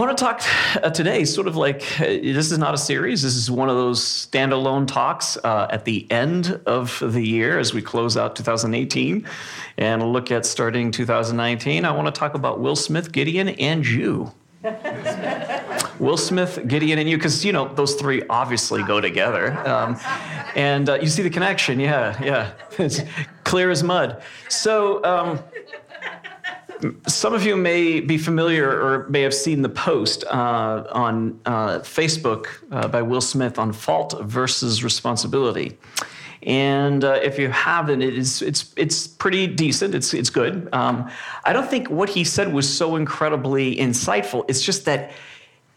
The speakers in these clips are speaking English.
I want to talk uh, today, sort of like uh, this is not a series. This is one of those standalone talks uh, at the end of the year as we close out 2018 and look at starting 2019. I want to talk about Will Smith, Gideon, and you. Will Smith, Gideon, and you, because you know those three obviously go together, um, and uh, you see the connection. Yeah, yeah, it's clear as mud. So. Um, some of you may be familiar or may have seen the post uh, on uh, Facebook uh, by Will Smith on fault versus responsibility. And uh, if you haven't, it is, it's, it's pretty decent. It's, it's good. Um, I don't think what he said was so incredibly insightful. It's just that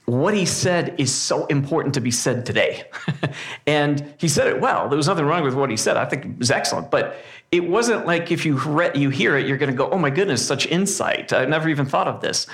what he said is so important to be said today. and he said it well. There was nothing wrong with what he said. I think it was excellent. But it wasn't like if you, you hear it, you're going to go, oh my goodness, such insight. I never even thought of this.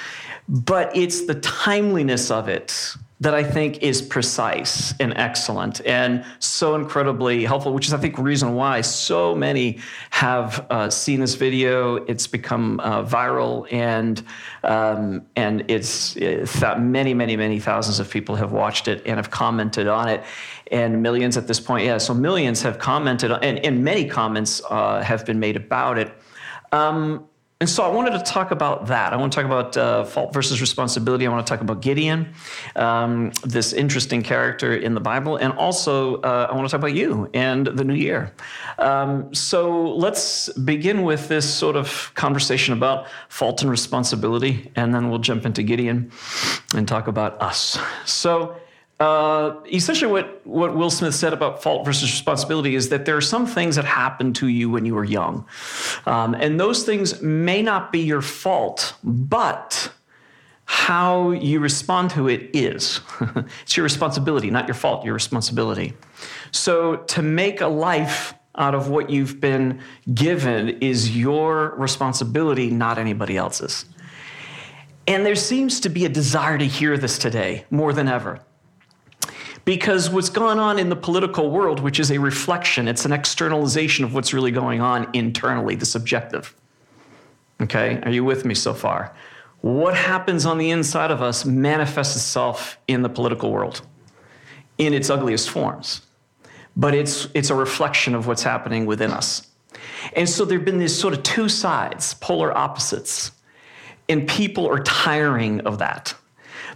But it's the timeliness of it that I think is precise and excellent and so incredibly helpful, which is, I think, reason why so many have uh, seen this video. It's become uh, viral, and um, and it's, it's many, many, many thousands of people have watched it and have commented on it, and millions at this point. Yeah, so millions have commented, and, and many comments uh, have been made about it. Um, and so I wanted to talk about that. I want to talk about uh, fault versus responsibility. I want to talk about Gideon, um, this interesting character in the Bible, and also uh, I want to talk about you and the new year. Um, so let's begin with this sort of conversation about fault and responsibility, and then we'll jump into Gideon and talk about us. So uh, essentially what, what Will Smith said about fault versus responsibility is that there are some things that happen to you when you were young. Um, and those things may not be your fault, but how you respond to it is. it's your responsibility, not your fault, your responsibility. So to make a life out of what you've been given is your responsibility, not anybody else's. And there seems to be a desire to hear this today more than ever. Because what's gone on in the political world, which is a reflection, it's an externalization of what's really going on internally, the subjective. Okay, are you with me so far? What happens on the inside of us manifests itself in the political world in its ugliest forms. But it's, it's a reflection of what's happening within us. And so there have been these sort of two sides, polar opposites. And people are tiring of that.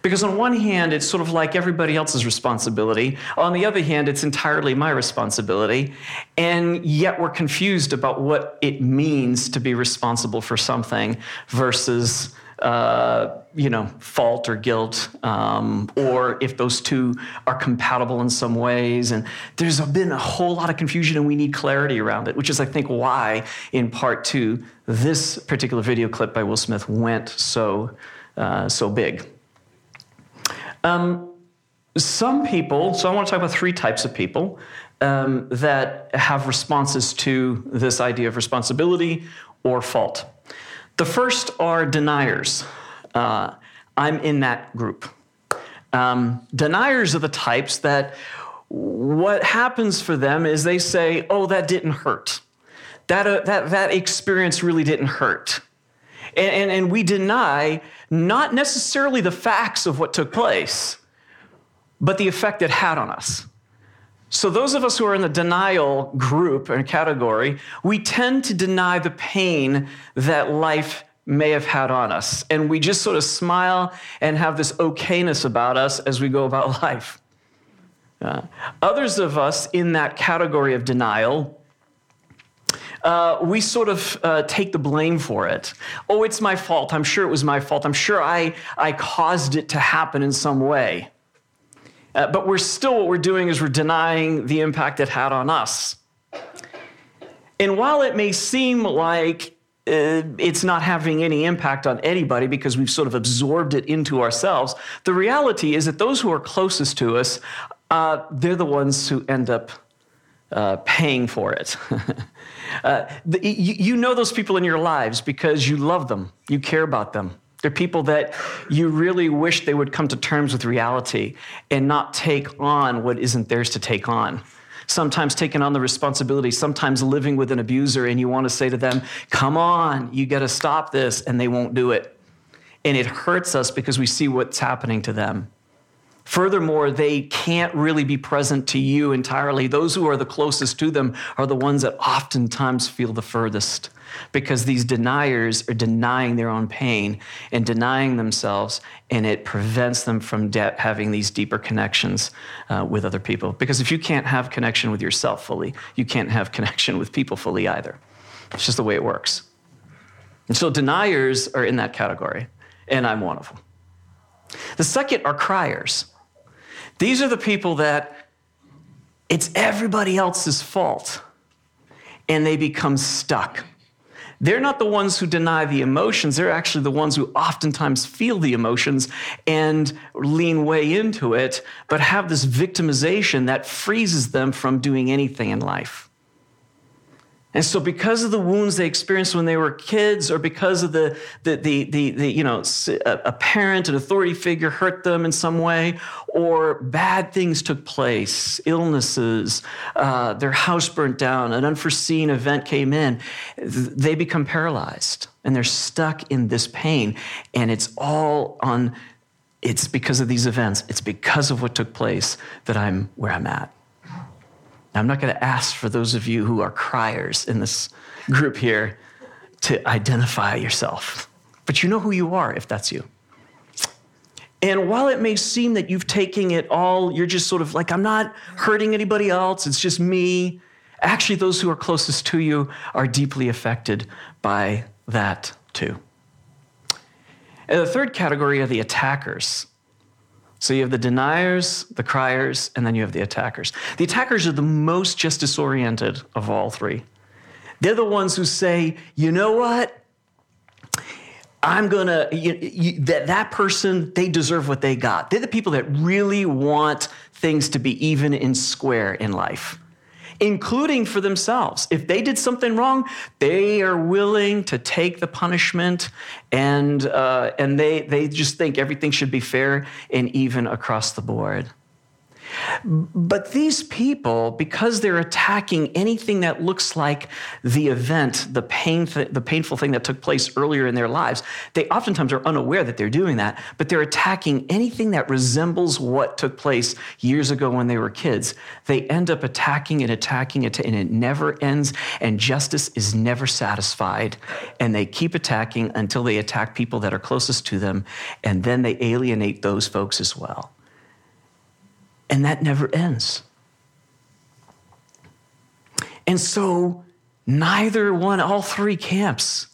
Because on one hand, it's sort of like everybody else's responsibility. On the other hand, it's entirely my responsibility. And yet we're confused about what it means to be responsible for something versus. Uh, you know, fault or guilt, um, or if those two are compatible in some ways. And there's been a whole lot of confusion, and we need clarity around it, which is, I think, why in part two this particular video clip by Will Smith went so uh, so big. Um, some people, so I want to talk about three types of people um, that have responses to this idea of responsibility or fault. The first are deniers. Uh, I'm in that group. Um, deniers are the types that what happens for them is they say, oh, that didn't hurt. That, uh, that, that experience really didn't hurt. And, and, and we deny not necessarily the facts of what took place, but the effect it had on us. So, those of us who are in the denial group and category, we tend to deny the pain that life may have had on us. And we just sort of smile and have this okayness about us as we go about life. Uh, others of us in that category of denial uh, we sort of uh, take the blame for it. Oh, it's my fault. I'm sure it was my fault. I'm sure I, I caused it to happen in some way. Uh, but we're still, what we're doing is we're denying the impact it had on us. And while it may seem like uh, it's not having any impact on anybody because we've sort of absorbed it into ourselves, the reality is that those who are closest to us, uh, they're the ones who end up uh, paying for it. uh, the, you, you know those people in your lives because you love them, you care about them. They're people that you really wish they would come to terms with reality and not take on what isn't theirs to take on. Sometimes taking on the responsibility, sometimes living with an abuser, and you want to say to them, Come on, you got to stop this, and they won't do it. and it hurts us because we see what's happening to them. Furthermore, they can't really be present to you entirely. Those who are the closest to them are the ones that oftentimes feel the furthest because these deniers are denying their own pain and denying themselves, and it prevents them from de- having these deeper connections uh, with other people. Because if you can't have connection with yourself fully, you can't have connection with people fully either. It's just the way it works. And so deniers are in that category, and I'm one of them. The second are criers. These are the people that it's everybody else's fault and they become stuck. They're not the ones who deny the emotions. They're actually the ones who oftentimes feel the emotions and lean way into it, but have this victimization that freezes them from doing anything in life. And so, because of the wounds they experienced when they were kids, or because of the, the, the, the, the you know, a parent, an authority figure hurt them in some way, or bad things took place, illnesses, uh, their house burnt down, an unforeseen event came in, they become paralyzed and they're stuck in this pain. And it's all on, it's because of these events, it's because of what took place that I'm where I'm at. Now, I'm not going to ask for those of you who are criers in this group here to identify yourself, but you know who you are if that's you. And while it may seem that you've taken it all, you're just sort of like, I'm not hurting anybody else, it's just me. Actually, those who are closest to you are deeply affected by that too. And the third category are the attackers. So you have the deniers, the criers, and then you have the attackers. The attackers are the most justice oriented of all three. They're the ones who say, you know what? I'm gonna, that, that person, they deserve what they got. They're the people that really want things to be even and square in life including for themselves. If they did something wrong, they are willing to take the punishment, and uh, and they they just think everything should be fair and even across the board. But these people, because they're attacking anything that looks like the event, the, pain th- the painful thing that took place earlier in their lives, they oftentimes are unaware that they're doing that, but they're attacking anything that resembles what took place years ago when they were kids. They end up attacking and attacking and it never ends, and justice is never satisfied. And they keep attacking until they attack people that are closest to them, and then they alienate those folks as well. And that never ends. And so, neither one, all three camps.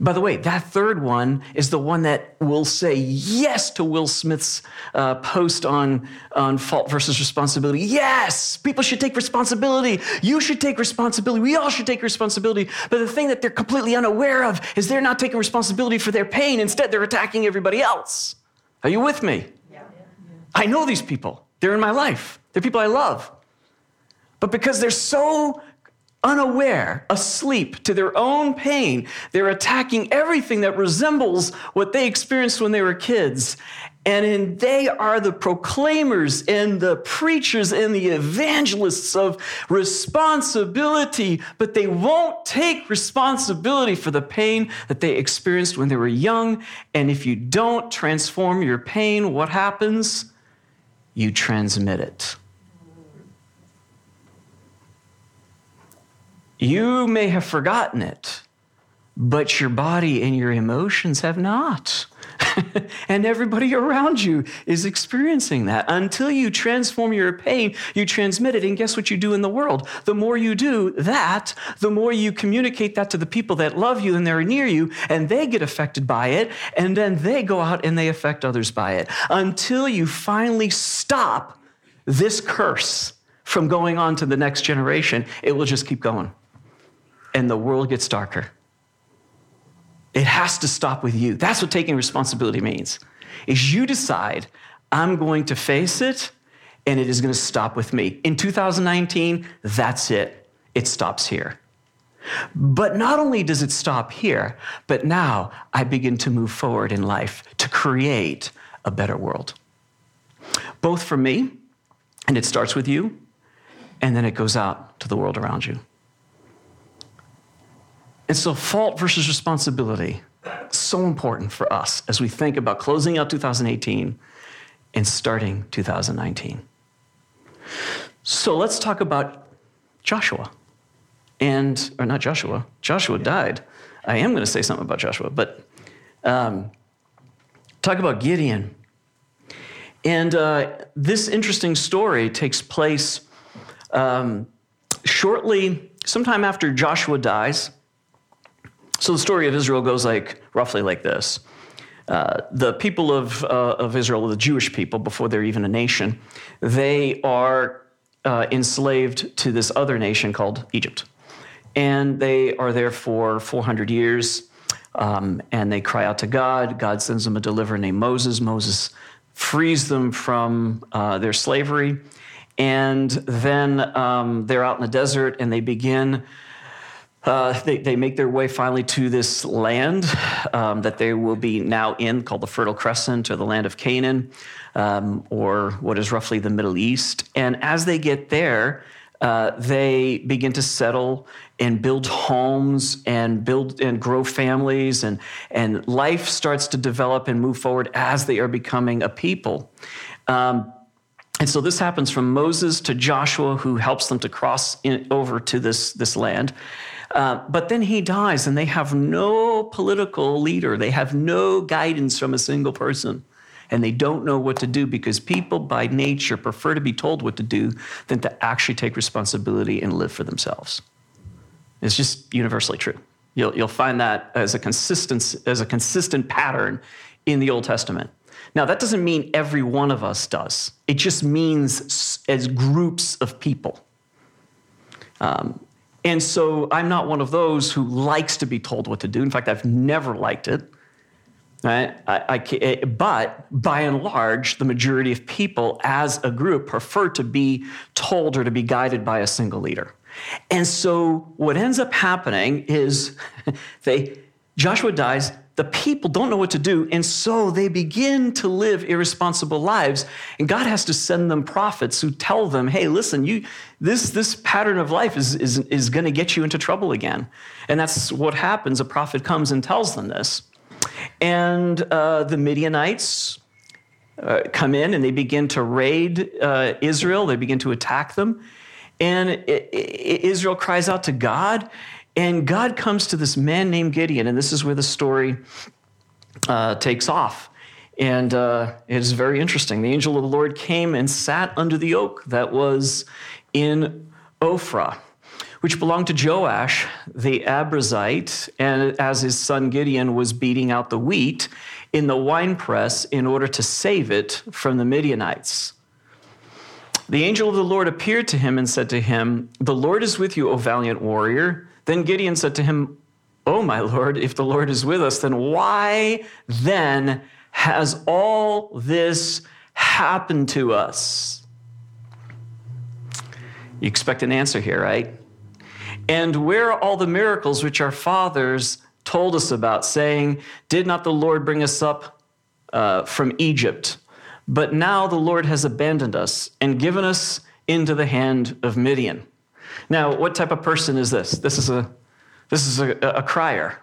By the way, that third one is the one that will say yes to Will Smith's uh, post on, on fault versus responsibility. Yes, people should take responsibility. You should take responsibility. We all should take responsibility. But the thing that they're completely unaware of is they're not taking responsibility for their pain. Instead, they're attacking everybody else. Are you with me? I know these people. They're in my life. They're people I love. But because they're so unaware, asleep to their own pain, they're attacking everything that resembles what they experienced when they were kids. And in, they are the proclaimers and the preachers and the evangelists of responsibility, but they won't take responsibility for the pain that they experienced when they were young. And if you don't transform your pain, what happens? You transmit it. You may have forgotten it, but your body and your emotions have not. and everybody around you is experiencing that. Until you transform your pain, you transmit it. And guess what you do in the world? The more you do that, the more you communicate that to the people that love you and they're near you, and they get affected by it. And then they go out and they affect others by it. Until you finally stop this curse from going on to the next generation, it will just keep going. And the world gets darker. It has to stop with you. That's what taking responsibility means. Is you decide I'm going to face it and it is going to stop with me. In 2019, that's it. It stops here. But not only does it stop here, but now I begin to move forward in life to create a better world. Both for me, and it starts with you, and then it goes out to the world around you. And so, fault versus responsibility. So important for us as we think about closing out 2018 and starting 2019. So let's talk about Joshua. And, or not Joshua, Joshua died. I am going to say something about Joshua, but um, talk about Gideon. And uh, this interesting story takes place um, shortly, sometime after Joshua dies. So the story of Israel goes like roughly like this. Uh, the people of, uh, of Israel, the Jewish people, before they're even a nation, they are uh, enslaved to this other nation called Egypt. And they are there for 400 years. Um, and they cry out to God. God sends them a deliverer named Moses. Moses frees them from uh, their slavery. And then um, they're out in the desert and they begin. Uh, they, they make their way finally to this land um, that they will be now in, called the Fertile Crescent or the land of Canaan, um, or what is roughly the Middle East. And as they get there, uh, they begin to settle and build homes and build and grow families and and life starts to develop and move forward as they are becoming a people um, and so this happens from Moses to Joshua, who helps them to cross in, over to this, this land. Uh, but then he dies, and they have no political leader. They have no guidance from a single person. And they don't know what to do because people by nature prefer to be told what to do than to actually take responsibility and live for themselves. It's just universally true. You'll, you'll find that as a, consistent, as a consistent pattern in the Old Testament. Now, that doesn't mean every one of us does, it just means as groups of people. Um, and so I'm not one of those who likes to be told what to do. In fact, I've never liked it. I, I, eh, but by and large, the majority of people as a group prefer to be told or to be guided by a single leader. And so what ends up happening is they Joshua dies, the people don't know what to do, and so they begin to live irresponsible lives. And God has to send them prophets who tell them, hey, listen, you this this pattern of life is, is, is going to get you into trouble again. And that's what happens. A prophet comes and tells them this. And uh, the Midianites uh, come in and they begin to raid uh, Israel, they begin to attack them. And Israel cries out to God, and God comes to this man named Gideon, and this is where the story uh, takes off. And uh, it is very interesting. The angel of the Lord came and sat under the oak that was in Ophrah, which belonged to Joash the Abiezrite, and as his son Gideon was beating out the wheat in the winepress in order to save it from the Midianites. The angel of the Lord appeared to him and said to him, The Lord is with you, O valiant warrior. Then Gideon said to him, Oh, my Lord, if the Lord is with us, then why then has all this happened to us? You expect an answer here, right? And where are all the miracles which our fathers told us about, saying, Did not the Lord bring us up uh, from Egypt? But now the Lord has abandoned us and given us into the hand of Midian. Now, what type of person is this? This is a this is a, a crier.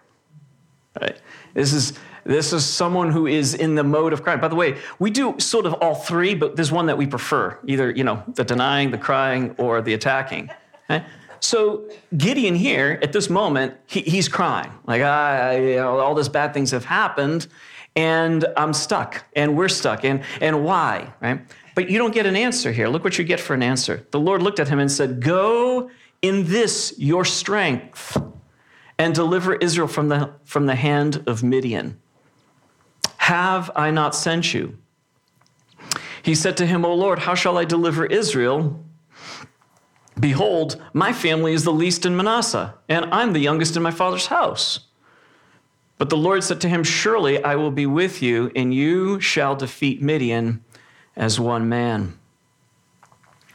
Right? This is this is someone who is in the mode of crying. By the way, we do sort of all three, but there's one that we prefer: either you know the denying, the crying, or the attacking. Okay? So Gideon here at this moment, he, he's crying like, ah, I, you know, all these bad things have happened, and I'm stuck, and we're stuck, and, and why, right? But you don't get an answer here. Look what you get for an answer. The Lord looked at him and said, Go in this your strength and deliver Israel from the, from the hand of Midian. Have I not sent you? He said to him, O Lord, how shall I deliver Israel? Behold, my family is the least in Manasseh, and I'm the youngest in my father's house. But the Lord said to him, Surely I will be with you, and you shall defeat Midian as one man.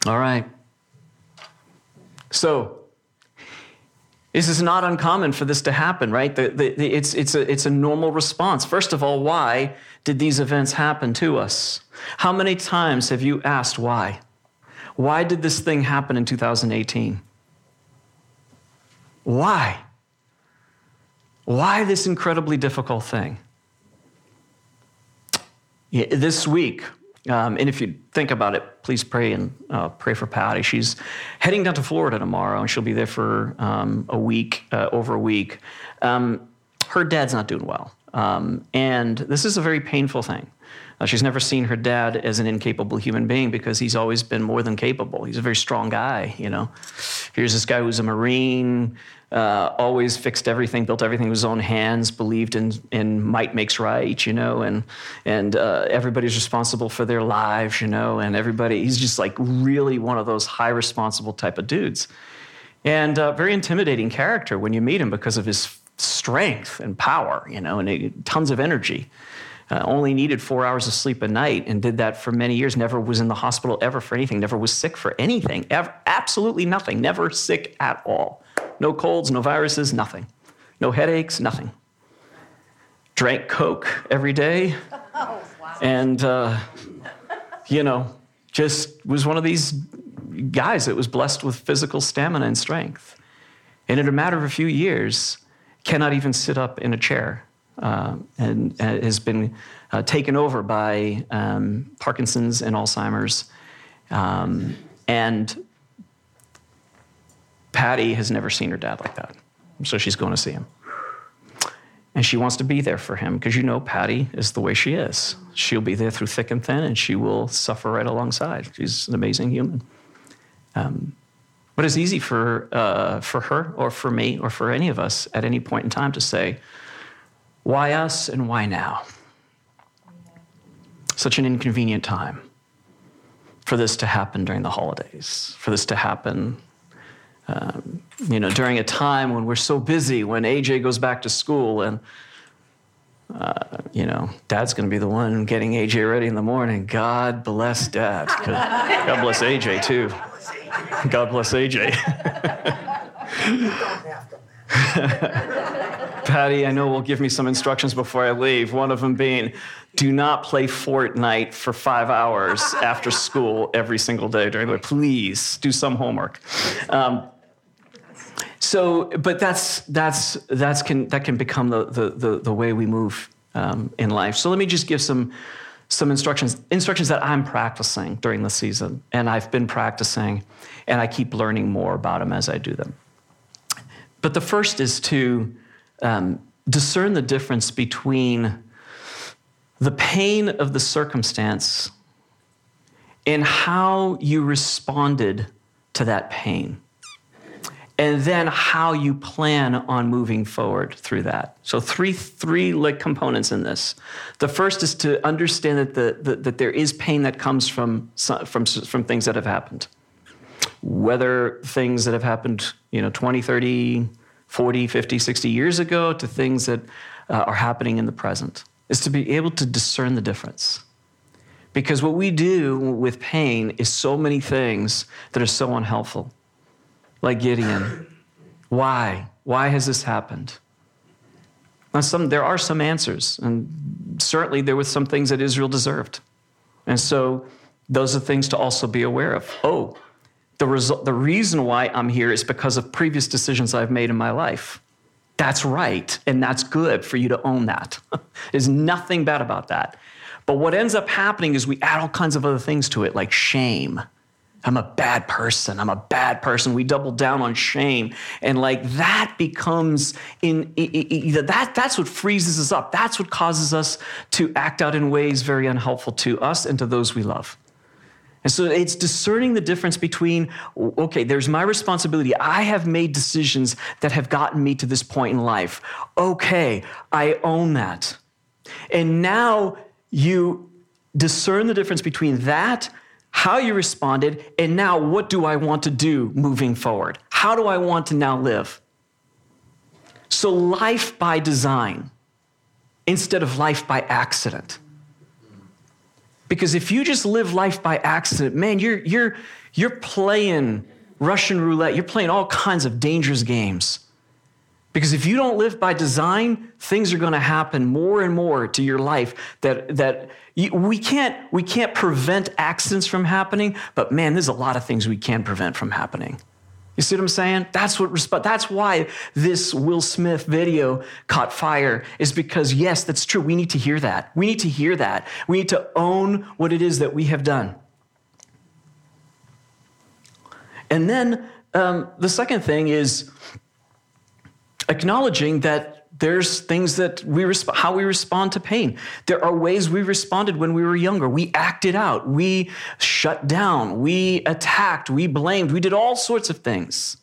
All right. So, this is not uncommon for this to happen, right? The, the, the, it's, it's, a, it's a normal response. First of all, why did these events happen to us? How many times have you asked why? Why did this thing happen in 2018? Why? Why this incredibly difficult thing? This week, um, and if you think about it, please pray and uh, pray for Patty. She's heading down to Florida tomorrow, and she'll be there for um, a week, uh, over a week. Um, her dad's not doing well, um, and this is a very painful thing. Uh, she's never seen her dad as an incapable human being because he's always been more than capable. He's a very strong guy, you know. Here's this guy who's a Marine, uh, always fixed everything, built everything with his own hands, believed in, in might makes right, you know, and, and uh, everybody's responsible for their lives, you know, and everybody, he's just like really one of those high responsible type of dudes. And uh, very intimidating character when you meet him because of his strength and power, you know, and he, tons of energy. Uh, only needed four hours of sleep a night and did that for many years. Never was in the hospital ever for anything. Never was sick for anything. Ever, absolutely nothing. Never sick at all. No colds, no viruses, nothing. No headaches, nothing. Drank Coke every day. Oh, wow. And, uh, you know, just was one of these guys that was blessed with physical stamina and strength. And in a matter of a few years, cannot even sit up in a chair uh, and uh, has been uh, taken over by um, Parkinson's and Alzheimer's. Um, and Patty has never seen her dad like that. So she's going to see him. And she wants to be there for him because you know Patty is the way she is. She'll be there through thick and thin and she will suffer right alongside. She's an amazing human. Um, but it's easy for, uh, for her or for me or for any of us at any point in time to say, why us and why now? Such an inconvenient time for this to happen during the holidays, for this to happen um, you know, during a time when we're so busy, when AJ goes back to school and, uh, you know, dad's going to be the one getting AJ ready in the morning. God bless dad. God bless AJ too. God bless AJ. Patty, I know will give me some instructions before I leave. One of them being, do not play Fortnite for five hours after school every single day during the week. Please do some homework. Um, so, but that's that's that's can that can become the the the, the way we move um, in life. So let me just give some some instructions instructions that I'm practicing during the season, and I've been practicing, and I keep learning more about them as I do them. But the first is to um, discern the difference between the pain of the circumstance and how you responded to that pain and then how you plan on moving forward through that. So three three like components in this. The first is to understand that the, the, that there is pain that comes from from from things that have happened. Whether things that have happened, you know, 20, 30, 40, 50, 60 years ago to things that uh, are happening in the present is to be able to discern the difference. Because what we do with pain is so many things that are so unhelpful like Gideon. Why? Why has this happened? Now, some, there are some answers, and certainly there were some things that Israel deserved. And so those are things to also be aware of. Oh, the, result, the reason why I'm here is because of previous decisions I've made in my life. That's right, and that's good for you to own that. There's nothing bad about that. But what ends up happening is we add all kinds of other things to it, like shame I'm a bad person. I'm a bad person. We double down on shame. And like that becomes in, that that's what freezes us up. That's what causes us to act out in ways very unhelpful to us and to those we love. And so it's discerning the difference between, okay, there's my responsibility. I have made decisions that have gotten me to this point in life. Okay, I own that. And now you discern the difference between that how you responded, and now what do I want to do moving forward? How do I want to now live? So, life by design instead of life by accident. Because if you just live life by accident, man, you're, you're, you're playing Russian roulette, you're playing all kinds of dangerous games. Because if you don't live by design, things are going to happen more and more to your life that, that we, can't, we can't prevent accidents from happening, but man, there's a lot of things we can prevent from happening You see what I'm saying? That's what that's why this Will Smith video caught fire is because yes, that's true. We need to hear that. We need to hear that. We need to own what it is that we have done. And then um, the second thing is acknowledging that there's things that we resp- how we respond to pain. There are ways we responded when we were younger. We acted out, we shut down, we attacked, we blamed, we did all sorts of things.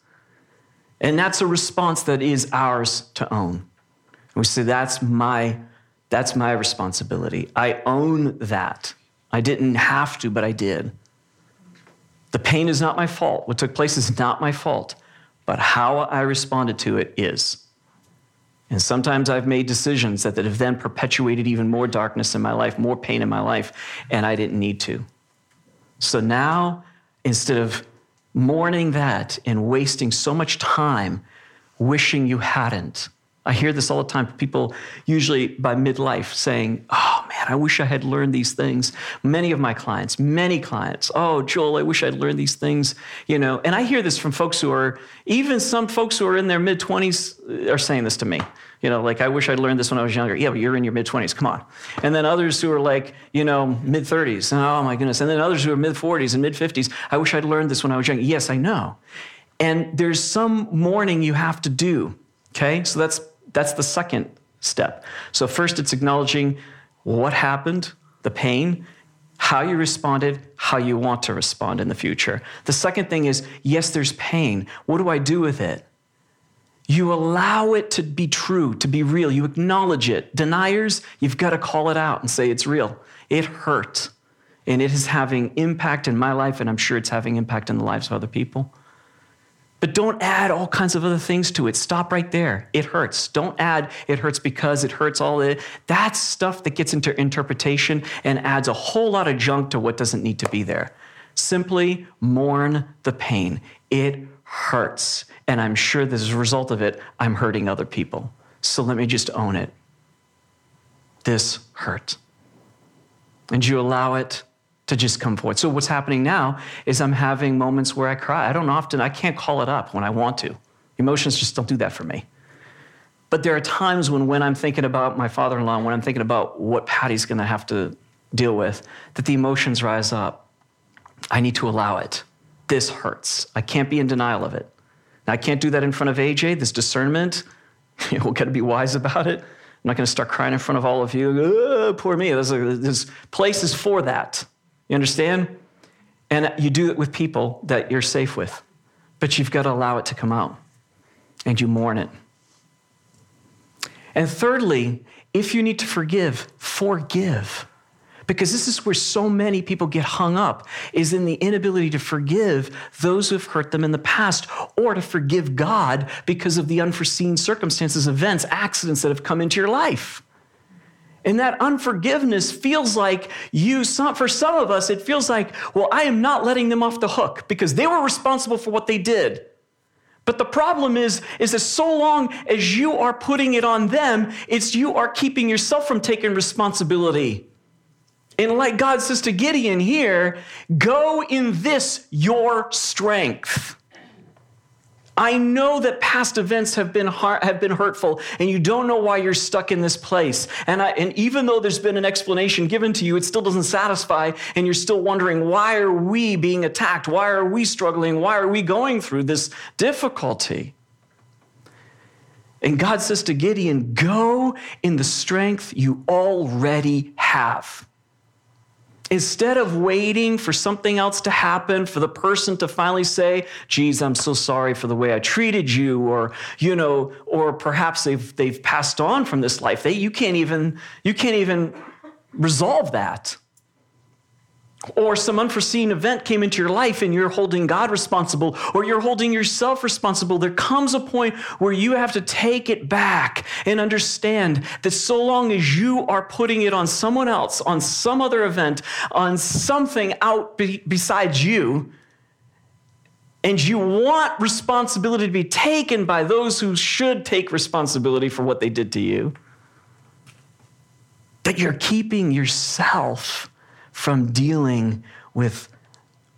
And that's a response that is ours to own. We say that's my that's my responsibility. I own that. I didn't have to, but I did. The pain is not my fault. What took place is not my fault, but how I responded to it is. And sometimes I've made decisions that, that have then perpetuated even more darkness in my life, more pain in my life, and I didn't need to. So now, instead of mourning that and wasting so much time wishing you hadn't, I hear this all the time. People, usually by midlife, saying, Oh man, I wish I had learned these things. Many of my clients, many clients, Oh, Joel, I wish I'd learned these things. You know, and I hear this from folks who are, even some folks who are in their mid 20s uh, are saying this to me. You know, like, I wish I'd learned this when I was younger. Yeah, but you're in your mid 20s, come on. And then others who are like, you know, mid 30s. Oh my goodness. And then others who are mid 40s and mid 50s. I wish I'd learned this when I was younger. Yes, I know. And there's some mourning you have to do. Okay, so that's that's the second step. So, first, it's acknowledging what happened, the pain, how you responded, how you want to respond in the future. The second thing is yes, there's pain. What do I do with it? You allow it to be true, to be real. You acknowledge it. Deniers, you've got to call it out and say it's real. It hurt. And it is having impact in my life, and I'm sure it's having impact in the lives of other people. But don't add all kinds of other things to it. Stop right there. It hurts. Don't add it hurts because it hurts all it. That's stuff that gets into interpretation and adds a whole lot of junk to what doesn't need to be there. Simply mourn the pain. It hurts. And I'm sure as a result of it, I'm hurting other people. So let me just own it. This hurt. And you allow it to just come forward. So what's happening now is I'm having moments where I cry. I don't often, I can't call it up when I want to. Emotions just don't do that for me. But there are times when, when I'm thinking about my father-in-law, when I'm thinking about what Patty's going to have to deal with, that the emotions rise up. I need to allow it. This hurts. I can't be in denial of it. Now, I can't do that in front of AJ. This discernment, we've got to be wise about it. I'm not going to start crying in front of all of you. Oh, poor me. There's, a, there's places for that. You understand? And you do it with people that you're safe with. But you've got to allow it to come out and you mourn it. And thirdly, if you need to forgive, forgive. Because this is where so many people get hung up is in the inability to forgive those who've hurt them in the past or to forgive God because of the unforeseen circumstances, events, accidents that have come into your life. And that unforgiveness feels like you, some, for some of us, it feels like, well, I am not letting them off the hook because they were responsible for what they did. But the problem is, is that so long as you are putting it on them, it's you are keeping yourself from taking responsibility. And like God says to Gideon here, go in this your strength. I know that past events have been har- have been hurtful, and you don't know why you're stuck in this place. And, I, and even though there's been an explanation given to you, it still doesn't satisfy, and you're still wondering why are we being attacked? Why are we struggling? Why are we going through this difficulty? And God says to Gideon, "Go in the strength you already have." Instead of waiting for something else to happen, for the person to finally say, geez, I'm so sorry for the way I treated you, or, you know, or perhaps they've, they've passed on from this life. They, you can't even, you can't even resolve that or some unforeseen event came into your life and you're holding God responsible or you're holding yourself responsible, there comes a point where you have to take it back and understand that so long as you are putting it on someone else, on some other event, on something out be- besides you, and you want responsibility to be taken by those who should take responsibility for what they did to you, that you're keeping yourself from dealing with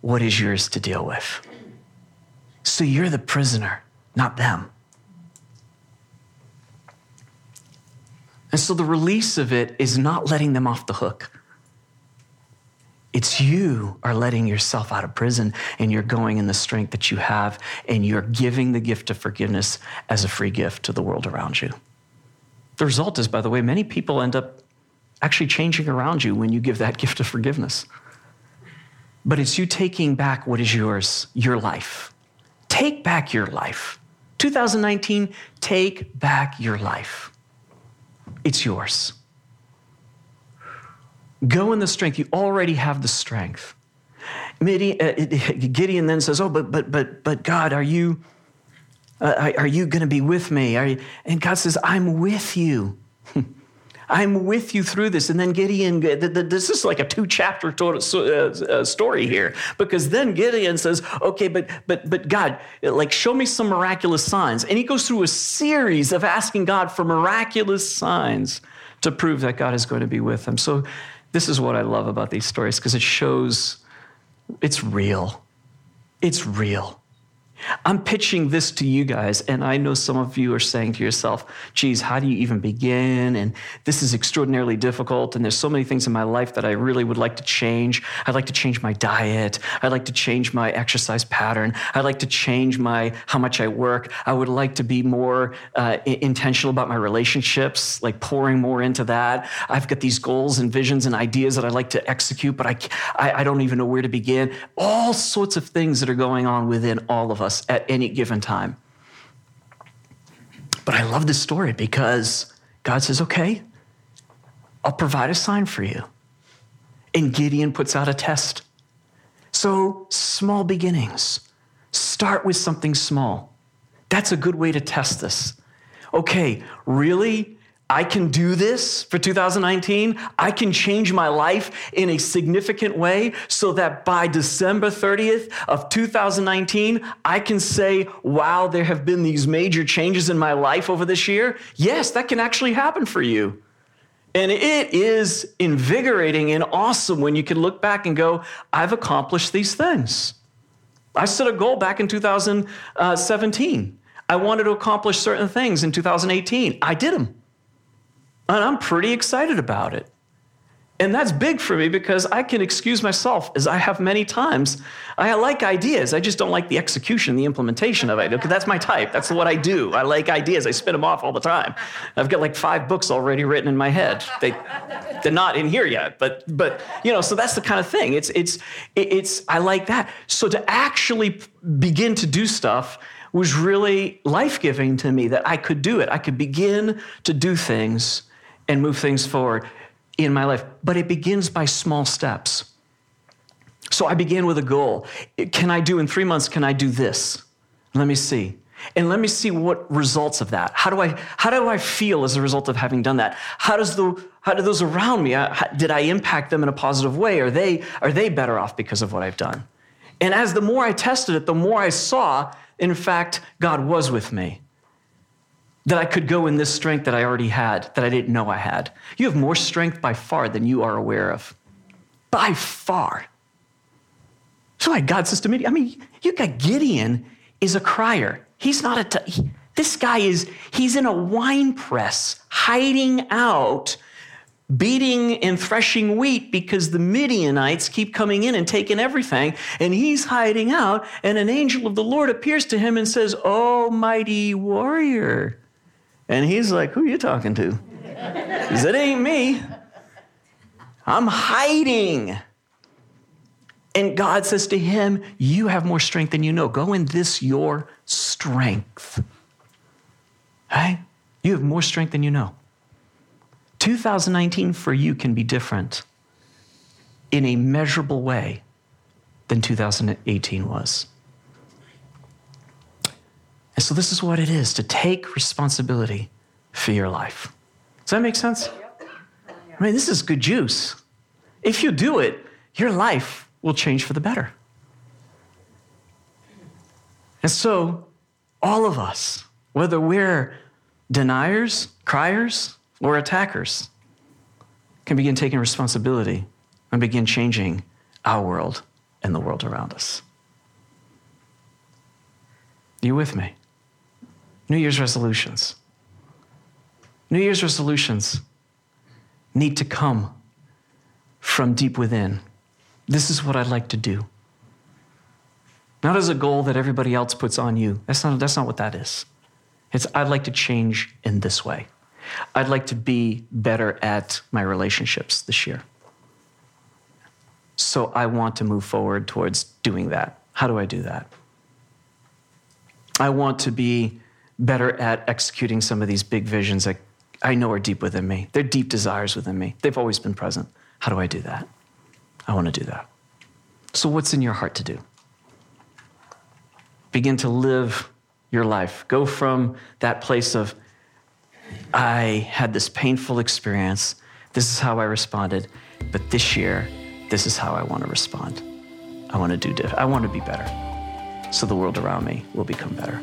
what is yours to deal with. So you're the prisoner, not them. And so the release of it is not letting them off the hook. It's you are letting yourself out of prison and you're going in the strength that you have and you're giving the gift of forgiveness as a free gift to the world around you. The result is, by the way, many people end up actually changing around you when you give that gift of forgiveness. But it's you taking back what is yours, your life. Take back your life. 2019, take back your life. It's yours. Go in the strength. You already have the strength. Uh, Gideon then says, "Oh, but but but but God, are you uh, are you going to be with me?" You, and God says, "I'm with you." I'm with you through this. And then Gideon, this is like a two chapter uh, uh, story here, because then Gideon says, okay, but, but, but God, like, show me some miraculous signs. And he goes through a series of asking God for miraculous signs to prove that God is going to be with him. So this is what I love about these stories because it shows it's real. It's real. I'm pitching this to you guys, and I know some of you are saying to yourself, geez, how do you even begin? And this is extraordinarily difficult, and there's so many things in my life that I really would like to change. I'd like to change my diet. I'd like to change my exercise pattern. I'd like to change my how much I work. I would like to be more uh, intentional about my relationships, like pouring more into that. I've got these goals and visions and ideas that I'd like to execute, but I, I, I don't even know where to begin. All sorts of things that are going on within all of us us at any given time. But I love this story because God says, okay, I'll provide a sign for you. And Gideon puts out a test. So, small beginnings. Start with something small. That's a good way to test this. Okay, really? I can do this for 2019. I can change my life in a significant way so that by December 30th of 2019, I can say, wow, there have been these major changes in my life over this year. Yes, that can actually happen for you. And it is invigorating and awesome when you can look back and go, I've accomplished these things. I set a goal back in 2017. I wanted to accomplish certain things in 2018. I did them. And I'm pretty excited about it. And that's big for me because I can excuse myself, as I have many times. I like ideas. I just don't like the execution, the implementation of it. Okay, that's my type. That's what I do. I like ideas. I spit them off all the time. I've got like five books already written in my head. They, they're not in here yet, but but you know. So that's the kind of thing. It's it's it's. I like that. So to actually begin to do stuff was really life giving to me. That I could do it. I could begin to do things and move things forward in my life. But it begins by small steps. So I began with a goal. Can I do in three months? Can I do this? Let me see. And let me see what results of that. How do I how do I feel as a result of having done that? How does the how do those around me? Uh, how, did I impact them in a positive way? Are they are they better off because of what I've done? And as the more I tested it, the more I saw, in fact, God was with me that I could go in this strength that I already had, that I didn't know I had. You have more strength by far than you are aware of. By far. So like God says to me, I mean, you got Gideon is a crier. He's not a, t- he, this guy is, he's in a wine press, hiding out, beating and threshing wheat because the Midianites keep coming in and taking everything. And he's hiding out, and an angel of the Lord appears to him and says, Oh, mighty warrior. And he's like, Who are you talking to? Said, It ain't me. I'm hiding. And God says to him, You have more strength than you know. Go in this your strength. Hey, you have more strength than you know. 2019 for you can be different in a measurable way than 2018 was. And so, this is what it is to take responsibility for your life. Does that make sense? I mean, this is good juice. If you do it, your life will change for the better. And so, all of us, whether we're deniers, criers, or attackers, can begin taking responsibility and begin changing our world and the world around us. You with me? New Year's resolutions. New Year's resolutions need to come from deep within. This is what I'd like to do. Not as a goal that everybody else puts on you. That's not, that's not what that is. It's I'd like to change in this way. I'd like to be better at my relationships this year. So I want to move forward towards doing that. How do I do that? I want to be better at executing some of these big visions that I know are deep within me. They're deep desires within me. They've always been present. How do I do that? I want to do that. So, what's in your heart to do? Begin to live your life. Go from that place of, I had this painful experience. This is how I responded. But this year, this is how I want to respond. I want to do diff- I want to be better. So the world around me will become better.